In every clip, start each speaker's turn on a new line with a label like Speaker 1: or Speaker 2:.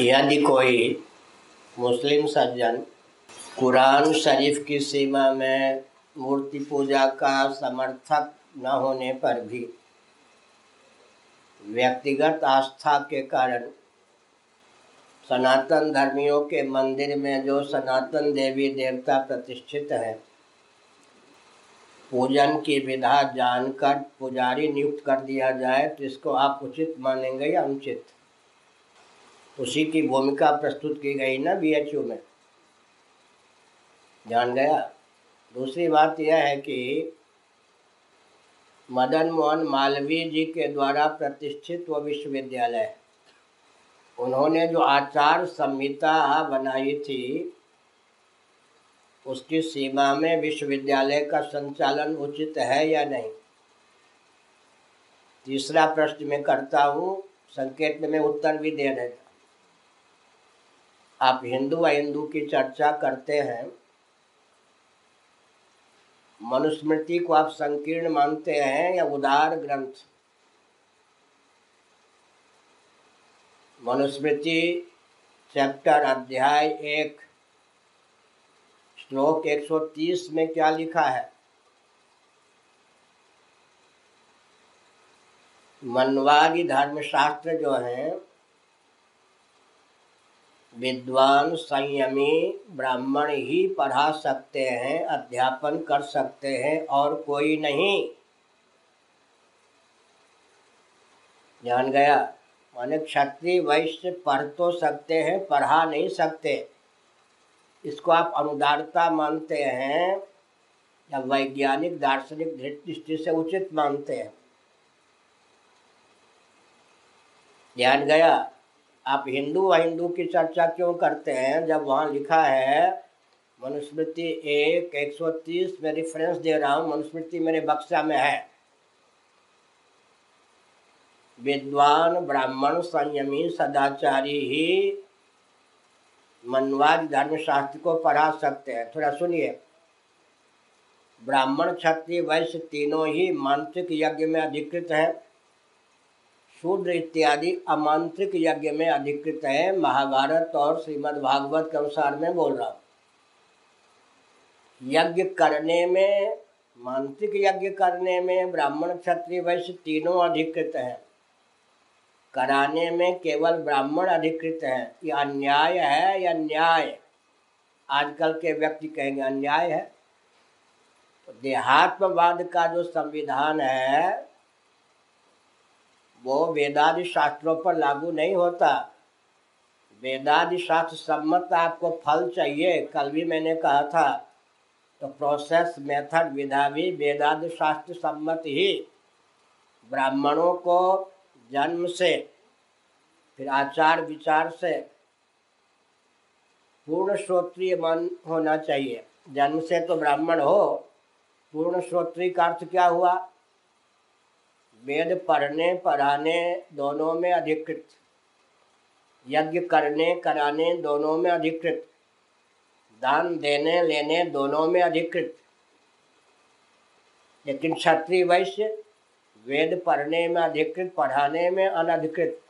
Speaker 1: यदि कोई मुस्लिम सज्जन। कुरान शरीफ की सीमा में मूर्ति पूजा का समर्थक न होने पर भी व्यक्तिगत आस्था के कारण सनातन धर्मियों के मंदिर में जो सनातन देवी देवता प्रतिष्ठित है, पूजन की विधा जानकर पुजारी नियुक्त कर दिया जाए तो इसको आप उचित मानेंगे या अनुचित? उसी की भूमिका प्रस्तुत की गई ना बीएचयू में। जान गया? दूसरी बात यह है कि मदन मोहन मालवीय जी के द्वारा प्रतिष्ठित वो विश्वविद्यालय उन्होंने जो आचार संहिता बनाई थी, उसकी सीमा में विश्वविद्यालय का संचालन उचित है या नहीं? तीसरा प्रश्न मैं करता हूँ, संकेत में उत्तर भी दे रहा आप हिंदू हिंदू की चर्चा करते हैं, मनुस्मृति को आप संकीर्ण मानते हैं या उदार ग्रंथ? मनुस्मृति, चैप्टर, अध्याय एक, श्लोक 130 में क्या लिखा है? मनवादी धर्मशास्त्र जो है विद्वान संयमी ब्राह्मण ही पढ़ा सकते हैं, अध्यापन कर सकते हैं और कोई नहीं। जान गया? माने क्षत्रिय वैश्य पढ़ तो सकते हैं, पढ़ा नहीं सकते। इसको आप अनुदारता मानते हैं, या वैज्ञानिक दार्शनिक दृष्टि से उचित मानते हैं। ध्यान गया? आप हिंदू हिंदू की चर्चा क्यों करते हैं? जब वहाँ लिखा है, मनुस्मृति एक एक सौ तीस, में रेफरेंस दे रहा हूँ, मनुस्मृति मेरे बक्सा में है। विद्वान, ब्राह्मण, संयमी, सदाचारी ही मनवाद धर्मशास्त्र को पढ़ा सकते हैं। थोड़ा सुनिए। ब्राह्मण क्षत्रिय वैश्य तीनों ही मानसिक यज्ञ में अधिकृत है। शूद्र इत्यादि अमांत्रिक यज्ञ में अधिकृत है, महाभारत और श्रीमद् भागवत के अनुसार में बोल रहा हूँ। यज्ञ करने में, मांत्रिक यज्ञ करने में ब्राह्मण क्षत्रिय वैश्य तीनों अधिकृत हैं। कराने में केवल ब्राह्मण अधिकृत हैं। ये अन्याय है या न्याय? आजकल के व्यक्ति कहेंगे, अन्याय है। तो देहात्मवाद का जो संविधान है वो वेदादि शास्त्रों पर लागू नहीं होता। वेदादि शास्त्र सम्मत आपको फल चाहिए, कल भी मैंने कहा था। तो प्रोसेस मेथड विधा भी वेदादि शास्त्र सम्मत ही। ब्राह्मणों को जन्म से, फिर आचार विचार से पूर्ण श्रोत्रिय मन होना चाहिए। जन्म से तो ब्राह्मण हो, पूर्ण श्रोत्रिय का अर्थ क्या हुआ? वेद पढ़ने, पढ़ाने दोनों में अधिकृत। यज्ञ करने, कराने दोनों में अधिकृत। दान देने, लेने दोनों में अधिकृत। लेकिन क्षत्रिय वैश्य वेद पढ़ने में अधिकृत, पढ़ाने में अनधिकृत।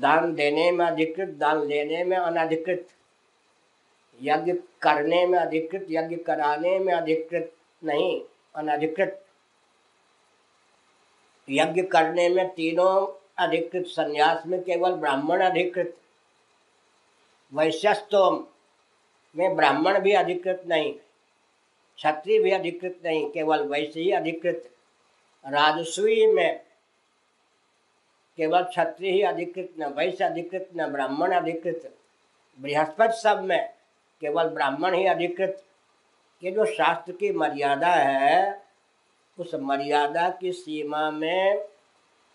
Speaker 1: दान देने में अधिकृत, दान लेने में अनधिकृत। यज्ञ करने में अधिकृत, यज्ञ कराने में अधिकृत, नहीं, अनधिकृत। यज्ञ करने में तीनों अधिकृत संन्यास में केवल ब्राह्मण अधिकृत। वैश्यस्तोम में ब्राह्मण भी अधिकृत नहीं, क्षत्रिय भी अधिकृत नहीं, केवल वैश्य ही अधिकृत। राजस्वी में केवल क्षत्रिय ही अधिकृत, न वैश्य अधिकृत, न ब्राह्मण अधिकृत। बृहस्पति सब में केवल ब्राह्मण ही अधिकृत। ये जो शास्त्र की मर्यादा है उस मर्यादा की सीमा में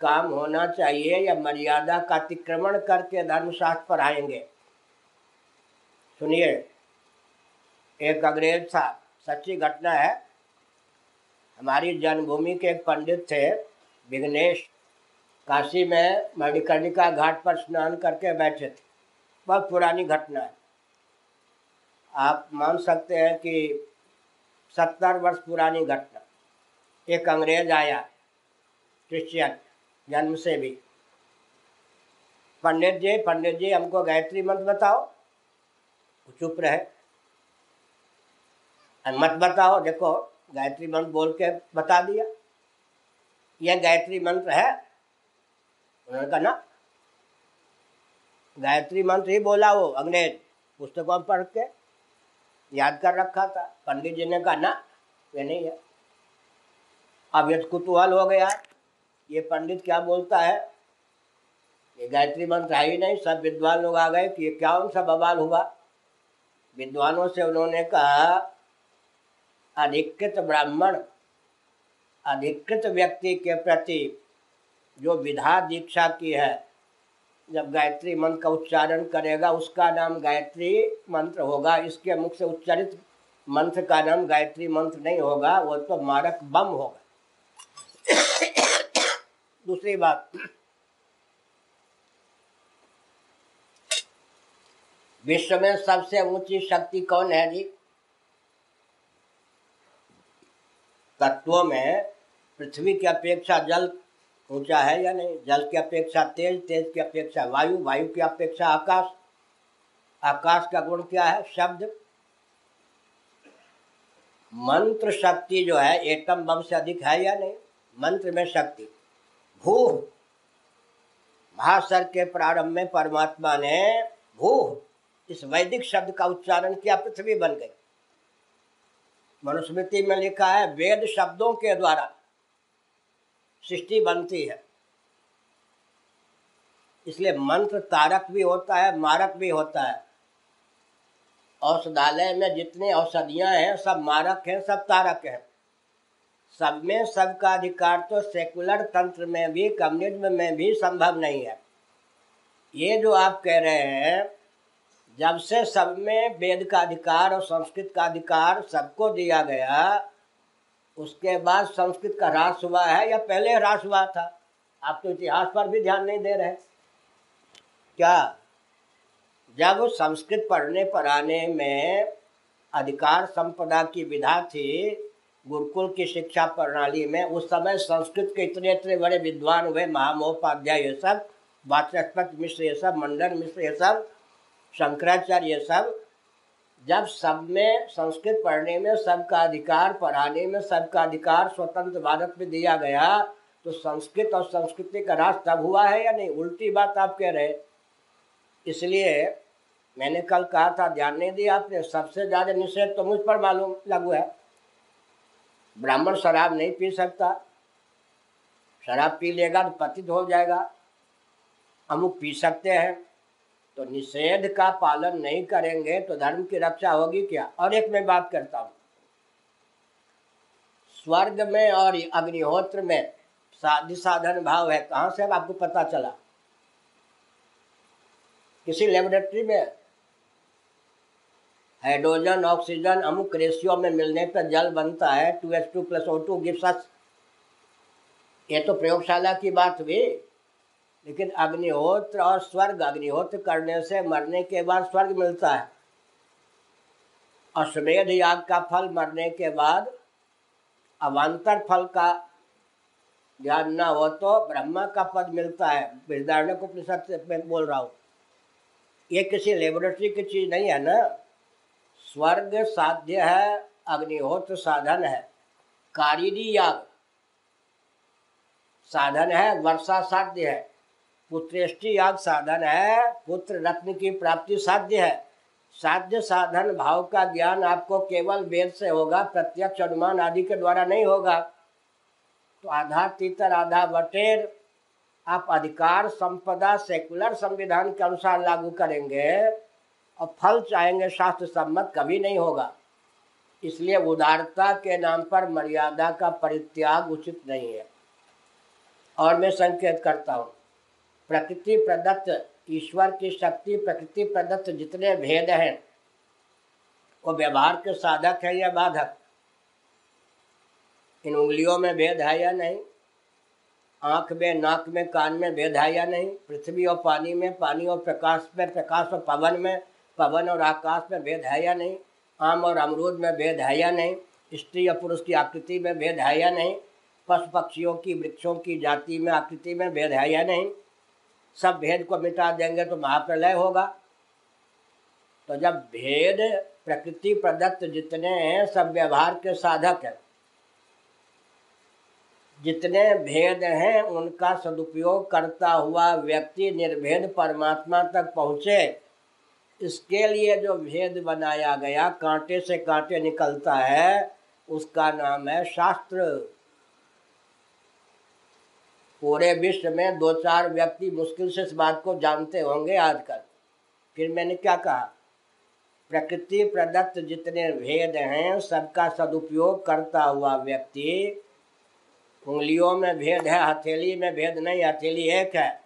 Speaker 1: काम होना चाहिए या मर्यादा का अतिक्रमण करके धर्मशास्त्र पर आएँगे। सुनिए, एक अंग्रेज़ था, सच्ची घटना है। हमारी जन्मभूमि के एक पंडित थे, विघ्नेश। काशी में मणिकर्णिका घाट पर स्नान करके बैठे थे। बहुत पुरानी घटना है। आप मान सकते हैं कि सत्तर वर्ष पुरानी घटना। एक अंग्रेज़ आया, क्रिश्चियन जन्म से भी पंडित जी पंडित जी, हमको गायत्री मंत्र बताओ। चुप रहे। मत बताओ, देखो, गायत्री मंत्र बोल के बता दिया। यह गायत्री मंत्र है। उन्होंने कहा, ना। गायत्री मंत्र ही बोला वो अंग्रेज़, पुस्तकों पढ़ के। याद कर रखा था। पंडित जी ने कहा, ना, ये नहीं है। अब ये कुतूहल हो गया। ये पंडित क्या बोलता है? ये गायत्री मंत्र है ही नहीं, सब विद्वान लोग आ गए कि ये क्या उनसा बवाल हुआ? विद्वानों से उन्होंने कहा अधिकृत ब्राह्मण अधिकृत व्यक्ति के प्रति जो विधा दीक्षा की है, जब गायत्री मंत्र का उच्चारण करेगा, उसका नाम गायत्री मंत्र होगा। इसके मुख से उच्चारित मंत्र का नाम गायत्री मंत्र नहीं होगा, वो तो मारक बम होगा। दूसरी बात। विश्व में सबसे ऊँची शक्ति कौन है जी? तत्वों में पृथ्वी की अपेक्षा जल ऊँचा है या नहीं? जल की अपेक्षा तेज तेज की अपेक्षा वायु वायु की अपेक्षा आकाश। आकाश का गुण क्या है? शब्द। मंत्र शक्ति जो है एटम बम से अधिक है या नहीं? मंत्र में शक्ति। भू। महासर के प्रारंभ में परमात्मा ने भू, इस वैदिक शब्द का उच्चारण किया, पृथ्वी बन गई। मनुस्मृति में लिखा है, वेद शब्दों के द्वारा सृष्टि बनती है। इसलिए मंत्र तारक भी होता है, मारक भी होता है। औषधालय में जितने औषधियाँ हैं, सब मारक हैं, सब तारक हैं। सब में सबका अधिकार तो सेकुलर तंत्र में भी कम्युनिज्म में भी संभव नहीं है। ये जो आप कह रहे हैं, जब से सब में वेद का अधिकार और संस्कृत का अधिकार सबको दिया गया, उसके बाद संस्कृत का ह्रास हुआ है या पहले ह्रास हुआ था? आप तो इतिहास पर भी ध्यान नहीं दे रहे। क्या जब संस्कृत पढ़ने पढ़ाने में अधिकार संपदा की विधा थी गुरुकुल की शिक्षा प्रणाली में उस समय संस्कृत के इतने इतने बड़े विद्वान हुए, महामहोपाध्याय ये सब, वाचस्पत मिश्र ये सब, मंडन मिश्र ये सब, शंकराचार्य ये सब, जब सब में संस्कृत पढ़ने में, सबका अधिकार पढ़ाने में, सबका अधिकार स्वतंत्र भारत में दिया गया तो संस्कृत और संस्कृति का राज तब हुआ है या नहीं? उल्टी बात आप कह रहे इसलिए मैंने कल कहा था, ध्यान नहीं दिया आपने, सबसे ज़्यादा निषेध तो मुझ पर मालूम, लागू है। ब्राह्मण शराब नहीं पी सकता। शराब पी लेगा तो पतित हो जाएगा। अमुक पी सकते हैं। तो निषेध का पालन नहीं करेंगे तो धर्म की रक्षा होगी क्या? और एक मैं बात करता हूँ। स्वर्ग में और अग्निहोत्र में साधि साधन भाव है। कहाँ से आपको पता चला? किसी लेबोरेटरी में हाइड्रोजन, ऑक्सीजन अमुक रेशियो में मिलने पर जल बनता है, two H two plus O two gives ये तो प्रयोगशाला की बात हुई, लेकिन अग्निहोत्र और स्वर्ग, अग्निहोत्र करने से मरने के बाद स्वर्ग मिलता है। अश्वेध याग का फल मरने के बाद अवान्तर फल का ज्ञान न हो तो ब्रह्मा का पद मिलता है। बृहदारण्य उपनिषद मैं बोल रहा हूँ। ये किसी लेबोरेटरी की चीज़ नहीं है ना? स्वर्ग साध्य है, अग्निहोत्र साधन है। कारिणी याग। साधन है, वर्षा साध्य है। पुत्रेष्टि याग साधन है, पुत्र रत्न की प्राप्ति साध्य है। साध्य साधन भाव का ज्ञान आपको केवल वेद से होगा, प्रत्यक्ष अनुमान आदि के द्वारा नहीं होगा। तो आधा तीतर, आधा बटेर, आप अधिकार, संपदा, सेकुलर संविधान के अनुसार लागू करेंगे। और फल चाहेंगे, शास्त्र सम्मत कभी नहीं होगा। इसलिए उदारता के नाम पर मर्यादा का परित्याग उचित नहीं है। और मैं संकेत करता हूँ, प्रकृति प्रदत्त, ईश्वर की शक्ति प्रकृति प्रदत्त जितने भेद हैं, वो व्यवहार के साधक है या बाधक? इन उंगलियों में भेद है या नहीं? आँख में, नाक में, कान में भेद है या नहीं? पृथ्वी और पानी में, पानी और प्रकाश में, प्रकाश और पवन में पवन और आकाश में भेद है या नहीं? आम और अमरूद में भेद है या नहीं? स्त्री और पुरुष की आकृति में भेद है या नहीं? पशु पक्षियों की, वृक्षों की, जाति में आकृति में भेद है या नहीं? सब भेद को मिटा देंगे तो महाप्रलय होगा। तो जब भेद प्रकृति प्रदत्त जितने हैं, सब व्यवहार के साधक हैं। जितने भेद हैं, उनका सदुपयोग करता हुआ व्यक्ति निर्भेद परमात्मा तक पहुँचे। इसके लिए जो भेद बनाया गया, कांटे से कांटे निकलता है, उसका नाम है शास्त्र। पूरे विश्व में दो चार व्यक्ति मुश्किल से इस बात को जानते होंगे आजकल। फिर मैंने क्या कहा? प्रकृति प्रदत्त जितने भेद हैं, सबका सदुपयोग करता हुआ व्यक्ति, उंगलियों में भेद है, हथेली में भेद नहीं, हथेली एक है।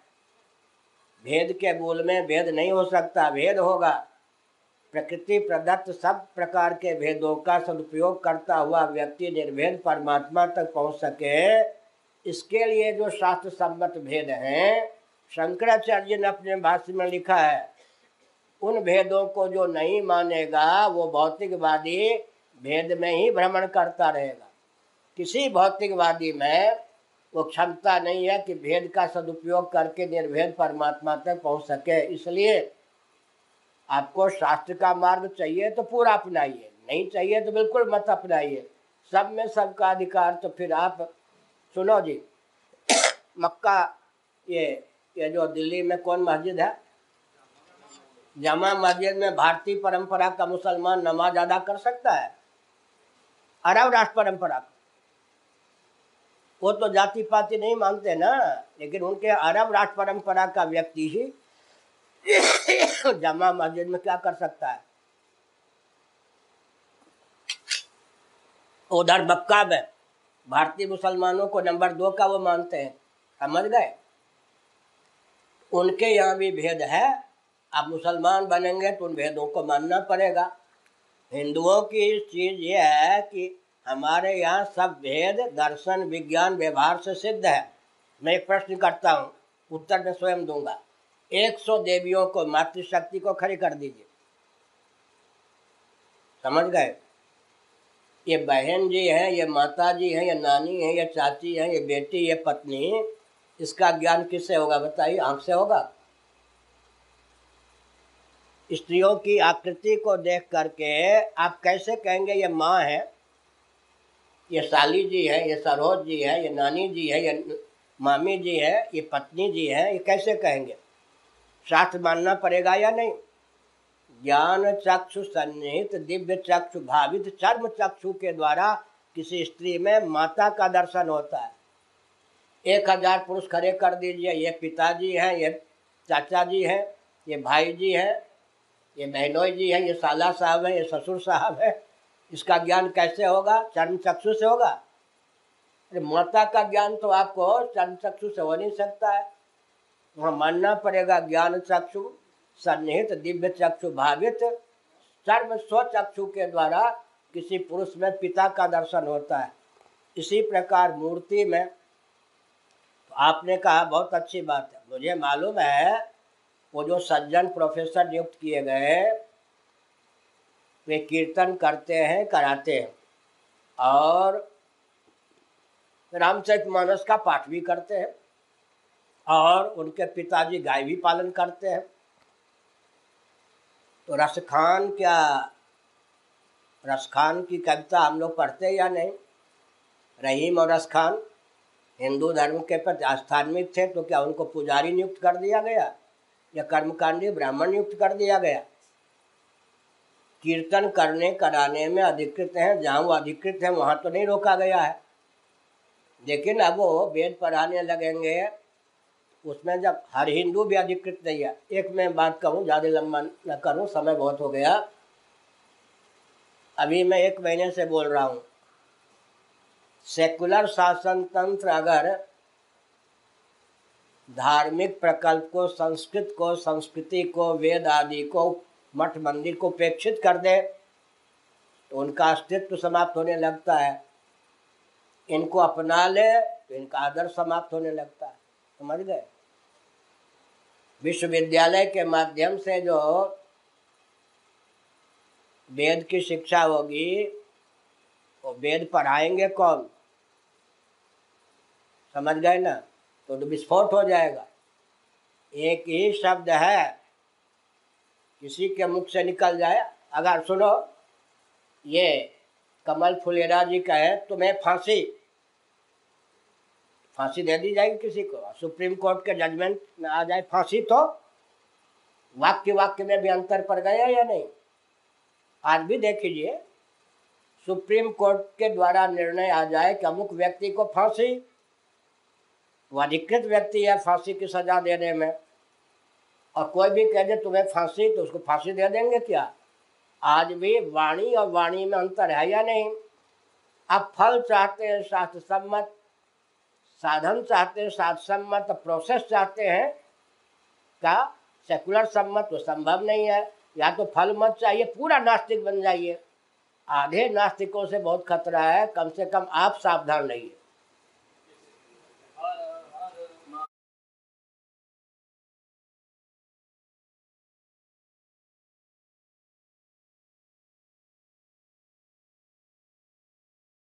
Speaker 1: भेद के मूल में भेद नहीं हो सकता, भेद होगा। प्रकृति प्रदत्त सब प्रकार के भेदों का सदुपयोग करता हुआ व्यक्ति निर्भेद परमात्मा तक पहुँच सके। इसके लिए जो शास्त्र सम्मत भेद हैं, शंकराचार्य ने अपने भाष्य में लिखा है, उन भेदों को जो नहीं मानेगा, वो भौतिकवादी भेद में ही भ्रमण करता रहेगा। किसी भौतिकवादी में वो क्षमता नहीं है कि भेद का सदुपयोग करके निर्भेद परमात्मा तक पहुँच सके। इसलिए आपको शास्त्र का मार्ग चाहिए तो पूरा अपनाइए, नहीं चाहिए तो बिल्कुल मत अपनाइए। सब में सबका अधिकार तो फिर आप सुनो जी। मक्का, ये ये जो दिल्ली में कौन मस्जिद है? जमा मस्जिद में भारतीय परंपरा का मुसलमान नमाज़ अदा कर सकता है? अरब राष्ट्र परंपरा वो तो जाति पाति नहीं मानते ना, लेकिन उनके अरब राष्ट्र परंपरा का व्यक्ति ही जमा मस्जिद में क्या कर सकता है? उधर मक्का में भारतीय मुसलमानों को नंबर दो का वो मानते हैं। समझ गए? उनके यहाँ भी भेद है। आप मुसलमान बनेंगे तो उन भेदों को मानना पड़ेगा। हिंदुओं की चीज़ ये है कि हमारे यहाँ सब भेद, दर्शन, विज्ञान, व्यवहार से सिद्ध है। मैं एक प्रश्न करता हूँ, उत्तर में स्वयं दूँगा। एक सौ देवियों को मातृशक्ति को खड़ी कर दीजिए। समझ गए? ये बहन जी है, ये माता जी है, ये नानी है, ये चाची है, ये बेटी, ये पत्नी, इसका ज्ञान किससे होगा बताइए? आँख से होगा। स्त्रियों की आकृति को देख करके आप कैसे कहेंगे ये माँ है? ये साली जी है, ये सरोज जी है, ये नानी जी है, ये मामी जी है, ये पत्नी जी है, ये कैसे कहेंगे? शास्त्र मानना पड़ेगा या नहीं? ज्ञान चक्षु सन्निहित, दिव्य चक्षु भावित, चर्म चक्षु के द्वारा किसी स्त्री में माता का दर्शन होता है। एक हज़ार पुरुष खड़े कर दीजिए, ये पिताजी हैं, ये चाचा जी हैं, ये भाई जी हैं, ये बहनोई जी हैं, ये साला साहब हैं, ये ससुर साहब हैं इसका ज्ञान कैसे होगा? चर्म चक्षु से होगा? अरे, माता का ज्ञान तो आपको चर्म चक्षु से हो नहीं सकता है। वहाँ मानना पड़ेगा ज्ञान चक्षु सन्निहित दिव्य चक्षु भावित सर्व स्वचक्षु के द्वारा किसी पुरुष में पिता का दर्शन होता है। इसी प्रकार मूर्ति में तो आपने कहा बहुत अच्छी बात है। मुझे मालूम है, वो जो सज्जन प्रोफेसर नियुक्त किए गए वे कीर्तन करते हैं, कराते हैं। और रामचरित मानस का पाठ भी करते हैं। और उनके पिताजी गाय भी पालन करते हैं। तो रसखान क्या रसखान की कविता हम लोग पढ़ते या नहीं? रहीम और रसखान हिंदू धर्म के प्रति आस्थान्वित थे तो क्या उनको पुजारी नियुक्त कर दिया गया? या कर्मकांडी ब्राह्मण नियुक्त कर दिया गया? कीर्तन करने कराने में अधिकृत हैं, जहाँ वो अधिकृत हैं, वहाँ तो नहीं रोका गया है। लेकिन अब वो वेद पढ़ाने लगेंगे। उसमें जब हर हिंदू भी अधिकृत नहीं है। एक मैं बात कहूँ, ज़्यादा लंबा न करूँ, समय बहुत हो गया। अभी मैं एक महीने से बोल रहा हूँ। सेकुलर शासन तंत्र अगर धार्मिक प्रकल्प को, संस्कृत को, संस्कृति को, वेद आदि को मठ मंदिर को उपेक्षित कर दे तो उनका अस्तित्व समाप्त होने लगता है। इनको अपना ले तो इनका आदर समाप्त होने लगता है। समझ गए? विश्वविद्यालय के माध्यम से जो वेद की शिक्षा होगी वो वेद पढ़ाएँगे कौन? समझ गए ना? तो, तो विस्फोट हो जाएगा। एक ही शब्द है किसी के मुख से निकल जाए। अगर सुनो, ये कमल फुलेरा जी का है तुम्हें फांसी फांसी दे दी जाएगी किसी को। सुप्रीम कोर्ट के जजमेंट में आ जाए फांसी तो वाक्य वाक्य में भी अंतर पड़ गया या नहीं? आज भी देख लीजिए सुप्रीम कोर्ट के द्वारा निर्णय आ जाए कि अमुक व्यक्ति को फांसी, वो अधिकृत व्यक्ति है फांसी की सजा देने में। और कोई भी कह दे, तुम्हें फांसी तो उसको फांसी दे देंगे क्या? आज भी वाणी और वाणी में अंतर है या नहीं? अब फल चाहते हैं शास्त्र सम्मत, साधन चाहते हैं शास्त्र सम्मत प्रोसेस चाहते हैं क्या सेकुलर सम्मत तो संभव नहीं है। या तो फल मत चाहिए, पूरा नास्तिक बन जाइए। आधे नास्तिकों से बहुत खतरा है, कम से कम आप सावधान रहिए।